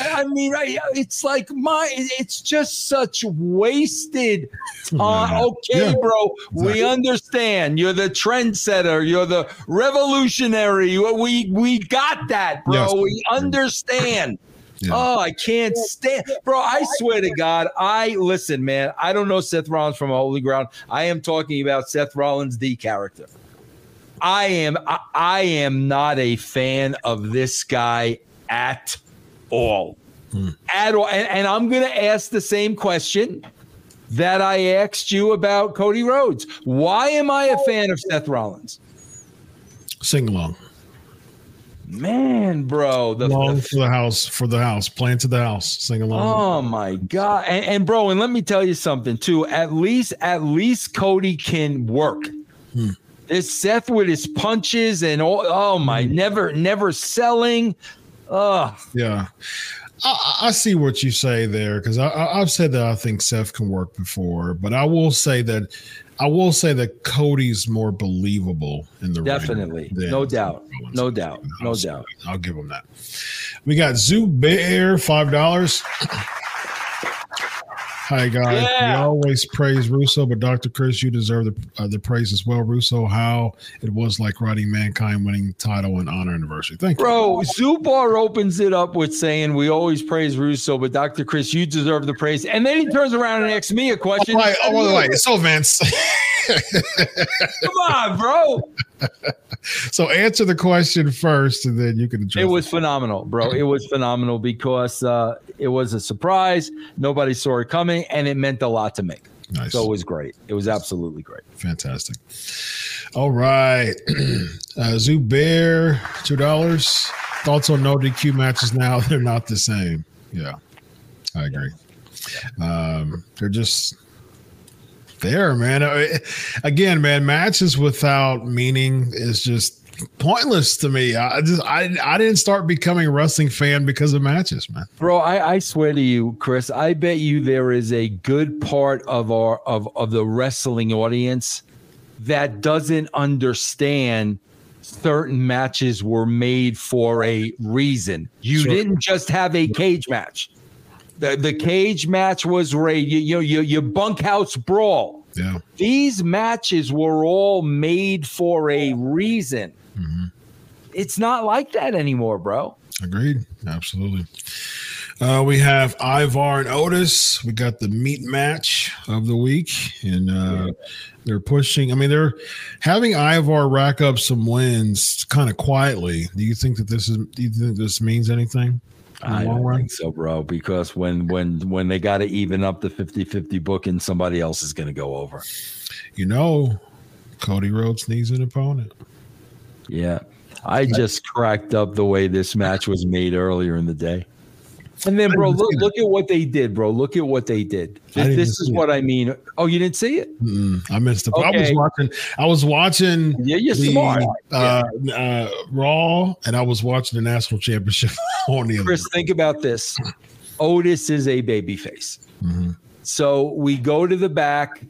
I mean, I, it's like my, it's just such wasted time. Yeah. Okay, Yeah. bro, we understand. You're the trendsetter. You're the revolutionary. We we got that, bro. Yes. We understand. Yeah. Oh, I can't stand, bro. I swear to God, I listen, man. I don't know Seth Rollins from a holy ground. I am talking about Seth Rollins, the character. I am, I, I am not a fan of this guy at all, at all. And, and I'm going to ask the same question that I asked you about Cody Rhodes. Why am I a fan of Seth Rollins? Sing along. Man, bro, the, Along the for the house, for the house, plan to the house. Sing along. Oh my god! And, and bro, and let me tell you something too. At least, at least Cody can work. Hmm. This Seth with his punches and all. Oh my, Hmm. never, never selling. Oh, Yeah. I, I see what you say there because I've said that I think Seth can work before, but I will say that I will say that Cody's more believable in the ring definitely, no doubt, no doubt, no doubt. I'll give him that. We got Zubair five dollars. Hi guys, Yeah. we always praise Russo, but Dr. Chris, you deserve the uh, the praise as well. Russo, how it was like riding Mankind winning title and honor anniversary. Thank you, Bro, Zubair opens it up with saying, "We always praise Russo, but Dr. Chris, you deserve the praise." And then he turns around and asks me a question. Oh, wait, oh, wait, wait. So Vince, Come on, bro. so answer the question first, and then you can address It was phenomenal, bro. It was phenomenal because uh, it was a surprise. Nobody saw it coming, and it meant a lot to me. Nice. So it was great. It was absolutely great. Fantastic. All right. Uh, Zubair, $2. Thoughts on no DQ matches now? They're not the same. Yeah, I agree. Um, they're just there, man. Again, man, matches without meaning is just pointless to me. I just I I didn't start becoming a wrestling fan because of matches, man. Bro, I, I swear to you, Chris, I bet you there is a good part of our of, of the wrestling audience that doesn't understand certain matches were made for a reason. You Sure. didn't just have a cage match. The the cage match was ra you, you know your your bunkhouse brawl. Yeah. These matches were all made for a reason. Mhm. It's not like that anymore, bro. Agreed. Absolutely. Uh, we have Ivar and Otis. We got the meat match of the week, and uh, they're pushing. I mean, they're having Ivar rack up some wins kind of quietly. Do you think that this is? Do you think this means anything? I don't run? think so, bro. Because when when when they got to even up the 50-50 booking, somebody else is going to go over. You know, Cody Rhodes needs an opponent. Yeah, I just cracked up the way this match was made earlier in the day. And then, bro, look look at what they did, bro. Look at what they did. This, this is see it. what I mean. Oh, you didn't see it? Mm, I missed it. I was watching. I was watching. Yeah, you're the, smart. Uh, uh, Raw, and I was watching the national championship on the other. Chris, think about this. Otis is a babyface. Mhm. So we go to the back,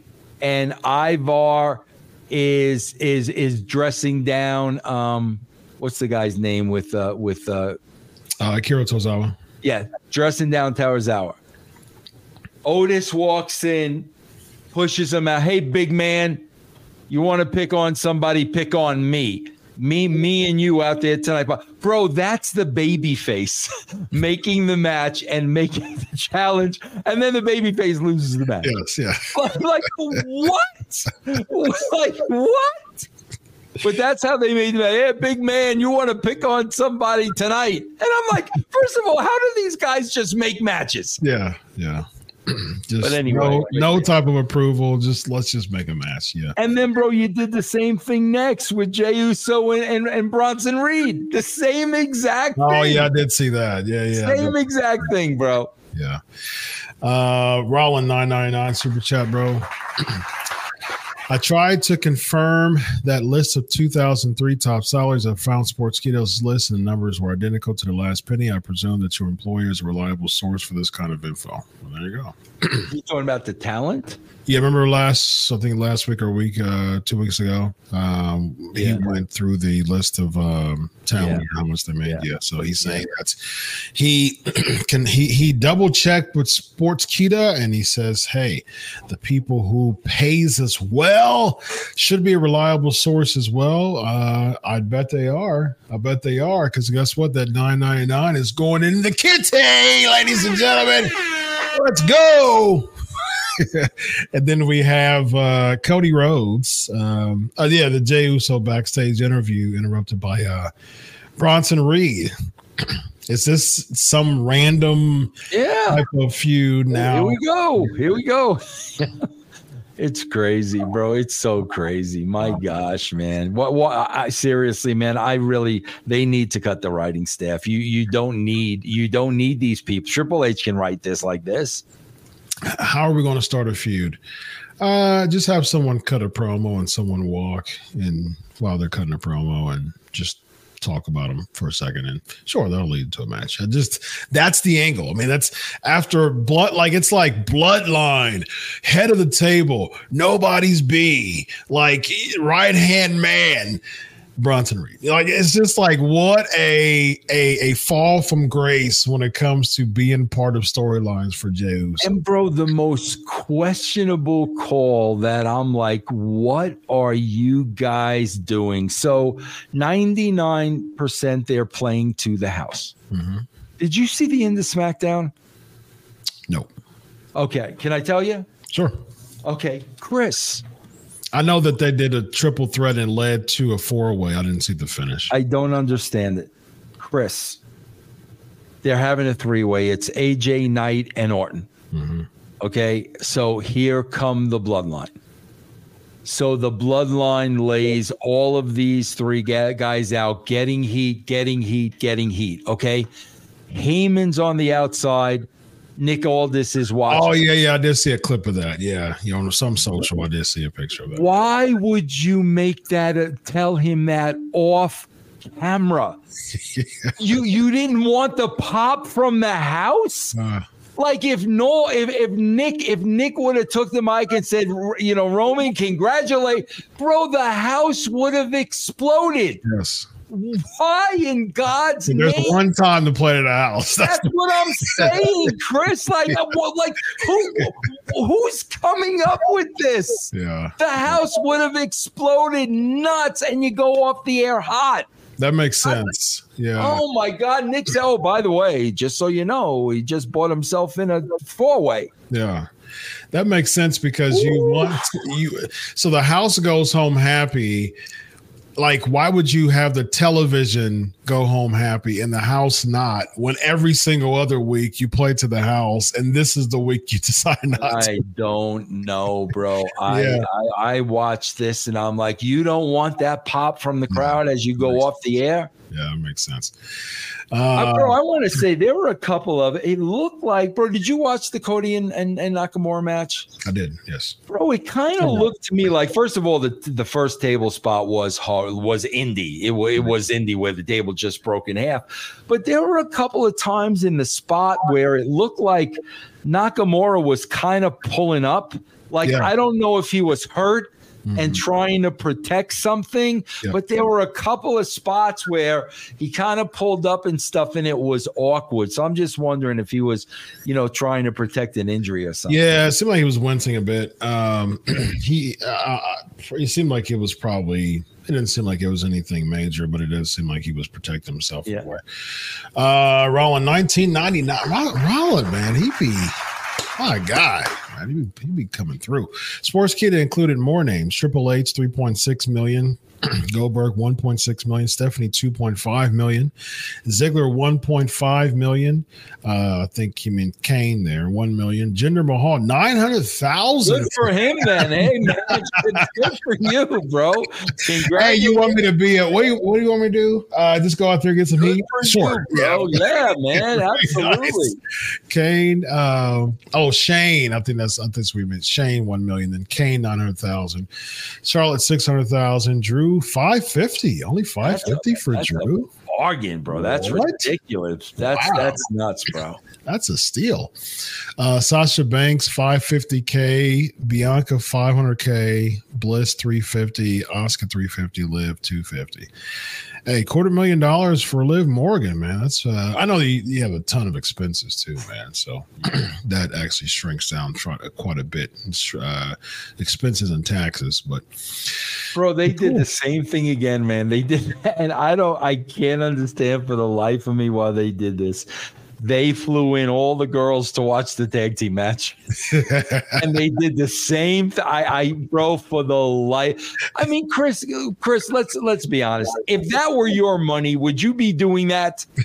and Ivar is is is dressing down. Um, what's the guy's name with uh with uh Uh, Akira Tozawa. Yeah, dressing down Tozawa. Otis walks in, pushes him out. Hey, big man, you want to pick on somebody? Pick on me. Me, me, and you out there tonight, bro. That's the baby face making the match and making the challenge, and then the baby face loses the match. Yes, yeah. like what? like what? But that's how they made me. Yeah, big man, you want to pick on somebody tonight? And I'm like, first of all, how do these guys just make matches? Yeah, yeah. just But anyway. no, no type of approval. Just let's just make a match. Yeah. And then, bro, you did the same thing next with Jey Uso and, and, and Bronson Reed. The same exact thing. Oh yeah, I did see that. Yeah, yeah, Same exact thing, bro. yeah. Uh, Rollin nine nine nine super chat, bro. I tried to confirm that list of 2003 top salaries. I found Sportskeeda's list and the numbers were identical to the last penny. I presume that your employer is a reliable source for this kind of info. Well, there you go. You talking about the talent? Yeah, remember last something last week or week, uh, two weeks ago, um, he Yeah. went through the list of um, talent Yeah. how much they made. Yeah. Yeah, so he's saying that's he can he he double checked with Sportskeeda and he says, hey, the people who pays us well should be a reliable source as well. Uh, I bet they are. I bet they are because guess what? That nine ninety nine is going in the kitty, ladies and gentlemen. Let's go. and then we have uh, Cody Rhodes. Um, oh yeah, the Jey Uso backstage interview interrupted by uh, Bronson Reed. Is this some random Yeah. type of feud now? Here we go. Here we go. it's crazy, bro. It's so crazy. My gosh, man. What? What? I, seriously, man. I really. They need to cut the writing staff. You. You don't need. You don't need these people. Triple H can write this like this. How are we going to start a feud? Uh, just have someone cut a promo and someone walk and while they're cutting a promo and just talk about them for a second and sure that'll lead to a match. I just that's the angle. I mean that's after blood like it's like bloodline, head of the table, nobody's B, like right hand man. Bronson Reed. Like it's just like what a a a fall from grace when it comes to being part of storylines for Jey Uso. And bro, the most questionable call that I'm like, what are you guys doing? So 99% they're playing to the house. Mhm. Did you see the end of SmackDown? No, Okay. Can I tell you? sure. Okay. Chris, I know that they did a triple threat and led to a four way. I didn't see the finish. I don't understand it. Chris, they're having a three way. It's AJ Knight and Orton. Mhm. Okay. So here come the bloodline. So the bloodline lays all of these three guys out, getting heat, getting heat, getting heat. Okay. Heyman's on the outside. Nick Aldis is watching. Oh yeah, yeah, I did see a clip of that. Yeah, you know, some social, I did see a picture of that. Why would you make that? Uh, tell him that off camera. you you didn't want the pop from the house. Uh, Like if no, if if Nick if Nick would have took the mic and said, you know, Roman, congratulate, bro, the house would have exploded. yes. Why in God's There's name? There's one time to play to the house. That's That's what I'm saying, Chris. Like, like who who's coming up with this? yeah. The house would have exploded nuts, and you go off the air hot. That makes sense. Yeah. Oh my God, Nick! Oh, by the way, just so you know, he just bought himself in a four way. Yeah. That makes sense because you want you so the house goes home happy. Like, why would you have the television go home happy and the house not when every single other week you play to the house and this is the week you decide not to? I don't know, bro. I, Yeah. I I watched this and I'm like, you don't want that pop from the crowd as you go off the air. Yeah, that makes sense. Uh, Uh, bro, I want to say there were a couple of it looked like, bro. Did you watch the Cody and, and, and Nakamura match? I did, yes. Bro, it kind of looked to me like first of all, the the first table spot was hard, was indie. It, it was indie where the table just broke in half. But there were a couple of times in the spot where it looked like Nakamura was kind of pulling up. Like Yeah. I don't know if he was hurt and Mhm. trying to protect something, Yeah. but there were a couple of spots where he kind of pulled up and stuff, and it was awkward. So I'm just wondering if he was, you know, trying to protect an injury or something. Yeah, it seemed like he was wincing a bit. Um, he uh, it seemed like it was probably. It didn't seem like it was anything major, but it does seem like he was protecting himself. Yeah. Uh, ninety nine. Rollin, man, he be. My God, man, he be, he be coming through. Sportskeeda included more names: Triple H, three point six million. Goldberg 1.6 million, Stephanie 2.5 million, Ziggler 1.5 million. Uh, I think you mean Kane there, 1 million. Jinder Mahal 900,000. Good for him, then. Hey, man, good, good for you, bro. Hey, you want me to be a what do you what do you want me to do? Uh just go out there and get some Good heat? for Sure. you, bro. Yeah, man, absolutely. Nice. Kane, um, oh Shane, I think that's I think we meant. Shane one million, then Kane nine hundred thousand, Charlotte six hundred thousand, Drew five fifty, only five fifty for that's a- Drew. Bargain, bro. That's What? ridiculous. That's Wow. that's nuts, bro. That's a steal. Uh, Sasha Banks, 550K. Bianca, 500K. Bliss, 350. Oscar, 350. Liv, 250. Hey, quarter million dollars for Liv Morgan, man. That's uh, I know you, you have a ton of expenses too, man. So that actually shrinks down tr- quite a bit. Uh, expenses and taxes, but Bro, they did the same thing again, man. They did, and I don't, I can't understand for the life of me why they did this. They flew in all the girls to watch the tag team match, and they did the same. Th- I, I, bro, for the life. I mean, Chris, Chris, let's let's be honest. If that were your money, would you be doing that?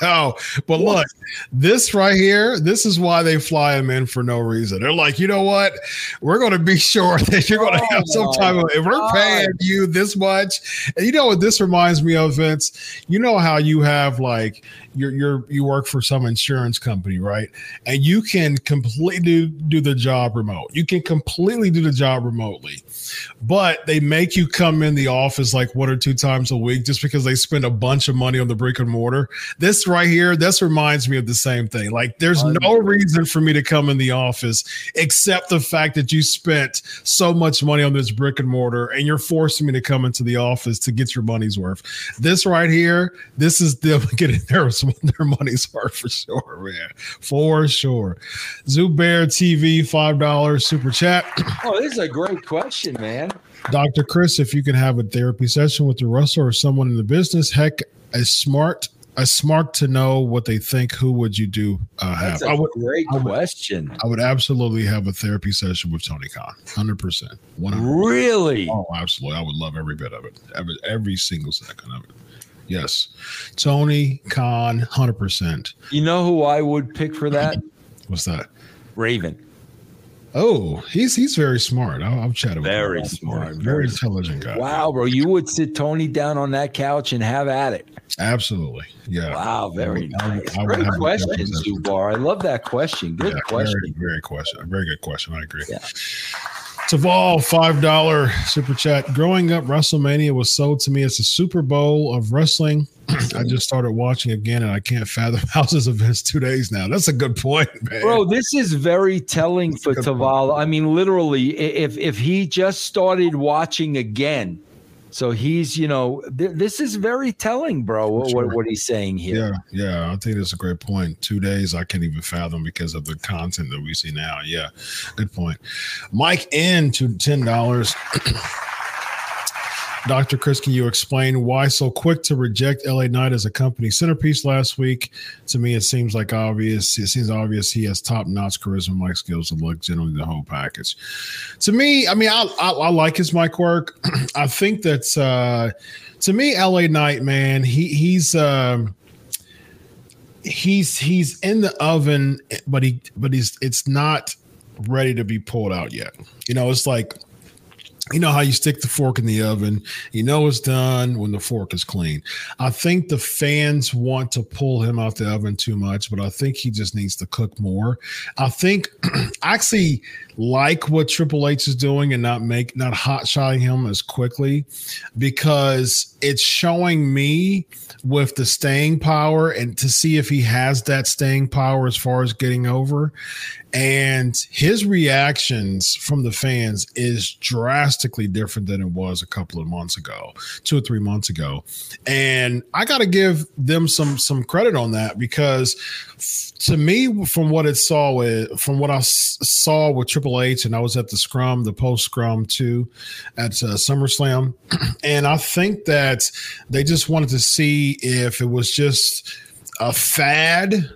No, but look, this right here, this is why they fly them in for no reason. They're like, you know what? We're going to be sure that you're going to Oh have some oh time. of. If we're paying you this much, and you know what this reminds me of, Vince. You know how you have like you're you're you work for some insurance company, right? And you can completely do, the job remote. You can completely do the job remotely, but they make you come in the office like one or two times a week just because they spend a bunch of money on the brick and mortar. This right here, this reminds me of the same thing. Like, there's no reason for me to come in the office except the fact that you spent so much money on this brick and mortar and you're forcing me to come into the office to get your money's worth. This right here, this is them getting their, their money's worth for sure, man. For sure. Zubair TV, $5 super chat. Oh, this is a great question, man. Dr. Chris, if you can have a therapy session with the wrestler or someone in the business, heck, a smart, a smart to know what they think. Who would you do uh, have? That's a I would, great I would- question. I would absolutely have a therapy session with Tony Khan, hundred percent, one hundred. Really? Oh, absolutely, I would love every bit of it, every every single second of it. Yes, Tony Khan, hundred percent. You know who I would pick for that? What's that? Raven. Oh, he's he's very smart. I'll, I'll chat with Very him. smart, very, smart, very intelligent guy. Wow, bro, you would sit Tony down on that couch and have at it. Absolutely. Yeah. Wow, very I would- nice. I would Great have a question. Zubair. I love that question. Good Yeah, question. Very, very question. Very good question. I agree. Yeah. Taval, five dollar super chat. Growing up, WrestleMania was sold to me as a Super Bowl of wrestling. I just started watching again, and I can't fathom houses events two days now. That's a good point, man. Bro, this is very telling for Good Taval. I mean, literally, if if he just started watching again, so he's you know, th- this is very telling, bro. What, Sure. what, what he's saying here. Yeah, yeah, I think that's a great point. Two days I can't even fathom because of the content that we see now. Yeah, good point. Mike in to ten dollars. Dr. Chris, can you explain why so quick to reject LA Knight as a company centerpiece last week? To me, it seems like obvious. It seems obvious he has top notch charisma, mic skills, and look, generally the whole package. To me, I mean, I, I, I like his mic work. I think that uh, to me, LA Knight, man, he he's um, he's he's in the oven, but he but he's it's not ready to be pulled out yet. You know, it's like you know how you stick the fork in the oven, you know it's done when the fork is clean. I think the fans want to pull him out the oven too much, but I think he just needs to cook more. I think I actually like what Triple H is doing and not make not hot shotting him as quickly because it's showing me with the staying power and to see if he has that staying power as far as getting over and his reactions from the fans is drastically different than it was a couple of months ago two or three months ago. And i got to give them some some credit on that because to me from what it saw with from i saw with triple h and i was at the scrum the post scrum too at uh, summerslam. And i think that they just wanted to see if it was just a fad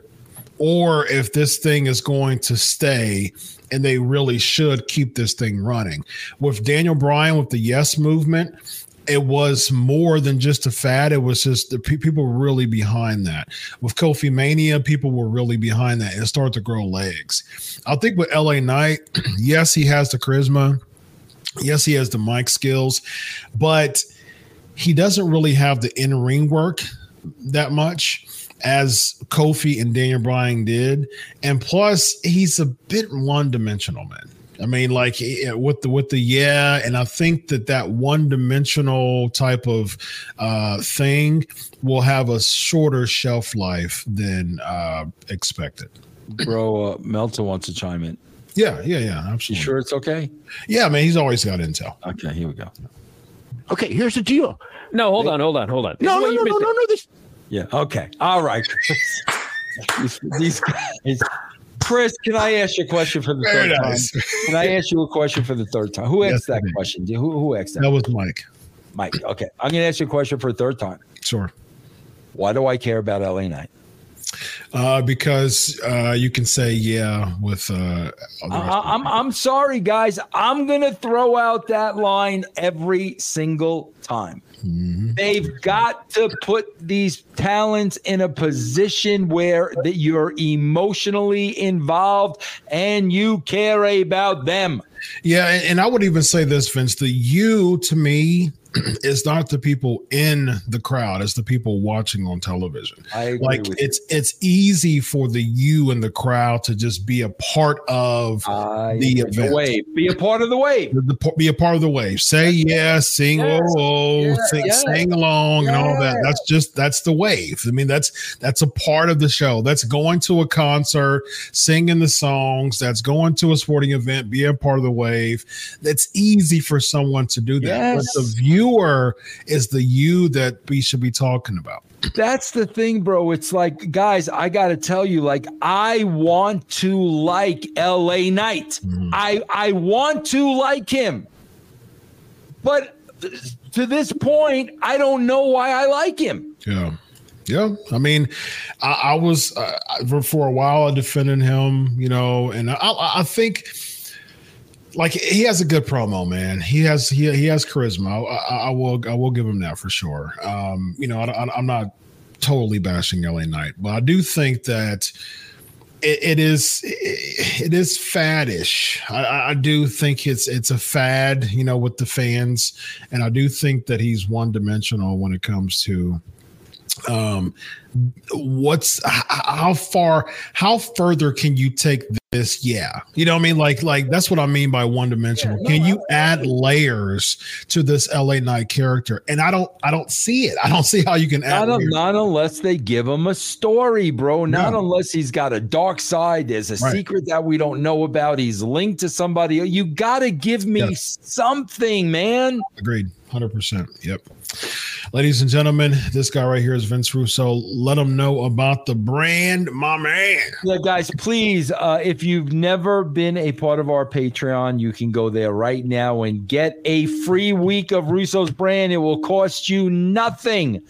or if this thing is going to stay and they really should keep this thing running. With Daniel Bryan with the Yes movement, it was more than just a fad. It was just the pe- people were really behind that. With Kofi Mania, people were really behind that and it started to grow legs. I think with LA Knight, yes, he has the charisma. Yes, he has the mic skills, but he doesn't really have the in ring work that much as Kofi and Daniel Bryan did, and plus he's a bit one dimensional, man. I mean, like eh, with the with the yeah, and I think that that one dimensional type of uh, thing will have a shorter shelf life than uh, expected. Bro, uh, Melton wants to chime in. Yeah, yeah, yeah, You absolutely. sure it's okay? Yeah, man, he's always got intel. Okay, here we go. Okay, here's the deal. No, hold on, hold on, hold on. This No, no, no, no, no, no. This Yeah. Okay. All right. these, these guys. Chris, can I ask you a question for the Very third nice. time? Can I ask you a question for the third time? Who asked Yes, that question? Who, who asked that? That was Mike. Mike. Okay. I'm going to ask you a question for a third time. Sure. Why do I care about LA Knight? Uh, because uh, you can say yeah with uh, I, I'm, I'm sorry, guys. I'm going to throw out that line every single time. Mhm. They've got to put these talents in a position where that you're emotionally involved and you care about them. Yeah, and, and I would even say this, Vince. The you to me is not the people in the crowd; it's the people watching on television. I agree Like with it's it's easy for the you in the crowd to just be a part of. I the event. wave. Be a part of the wave. the, the- be a part of the wave. Say yes, sing Yes. oh, oh Yeah, sing, yeah. sing along, and all that. That's just that's the wave. I mean, that's that's a part of the show. That's going to a concert, singing the songs. That's going to a sporting event, be a part of the wave. That's easy for someone to do that. Yes. But the viewer is the you that we should be talking about. That's the thing, bro. It's like, guys, I got to tell you, like, I want to like LA Knight. Mhm. I I want to like him. But to this point, I don't know why I like him. Yeah. Yeah. I mean, I, I was uh, for, a while I defended him, you know, and I I think like he has a good promo, man. He has he he has charisma. I, I, I will I will give him that for sure. Um, you know, I, I'm not totally bashing LA Knight, but I do think that it, it is it is faddish. I, I do think it's it's a fad, you know, with the fans, and I do think that he's one dimensional when it comes to um what's how far how further can you take this yeah you know what i mean like like that's what i mean by one dimensional can you add layers to this la knight character and i don't i don't see it i don't see how you can add Not, un- layers. not unless they give him a story, bro. Not No. unless he's got a dark side. There's a Right. secret that we don't know about. He's linked to somebody. You got to give me Yes. something, man. Agreed. 100%. Yep. Ladies and gentlemen, this guy right here is Vince Russo. Let him know about the brand, my man. Yeah, guys, please, uh, if you've never been a part of our Patreon, you can go there right now and get a free week of Russo's brand. It will cost you nothing.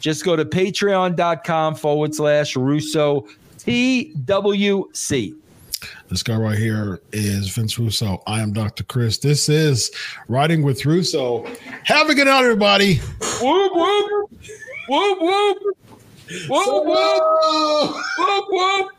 Just go to patreon.com forward slash Russo TWC. This guy right here is Vince Russo. I am Dr. Chris. This is Writing with Russo. Have a good night, everybody. Whoop, whoop. Whoop, whoop. Whoop, whoop. Whoop, whoop.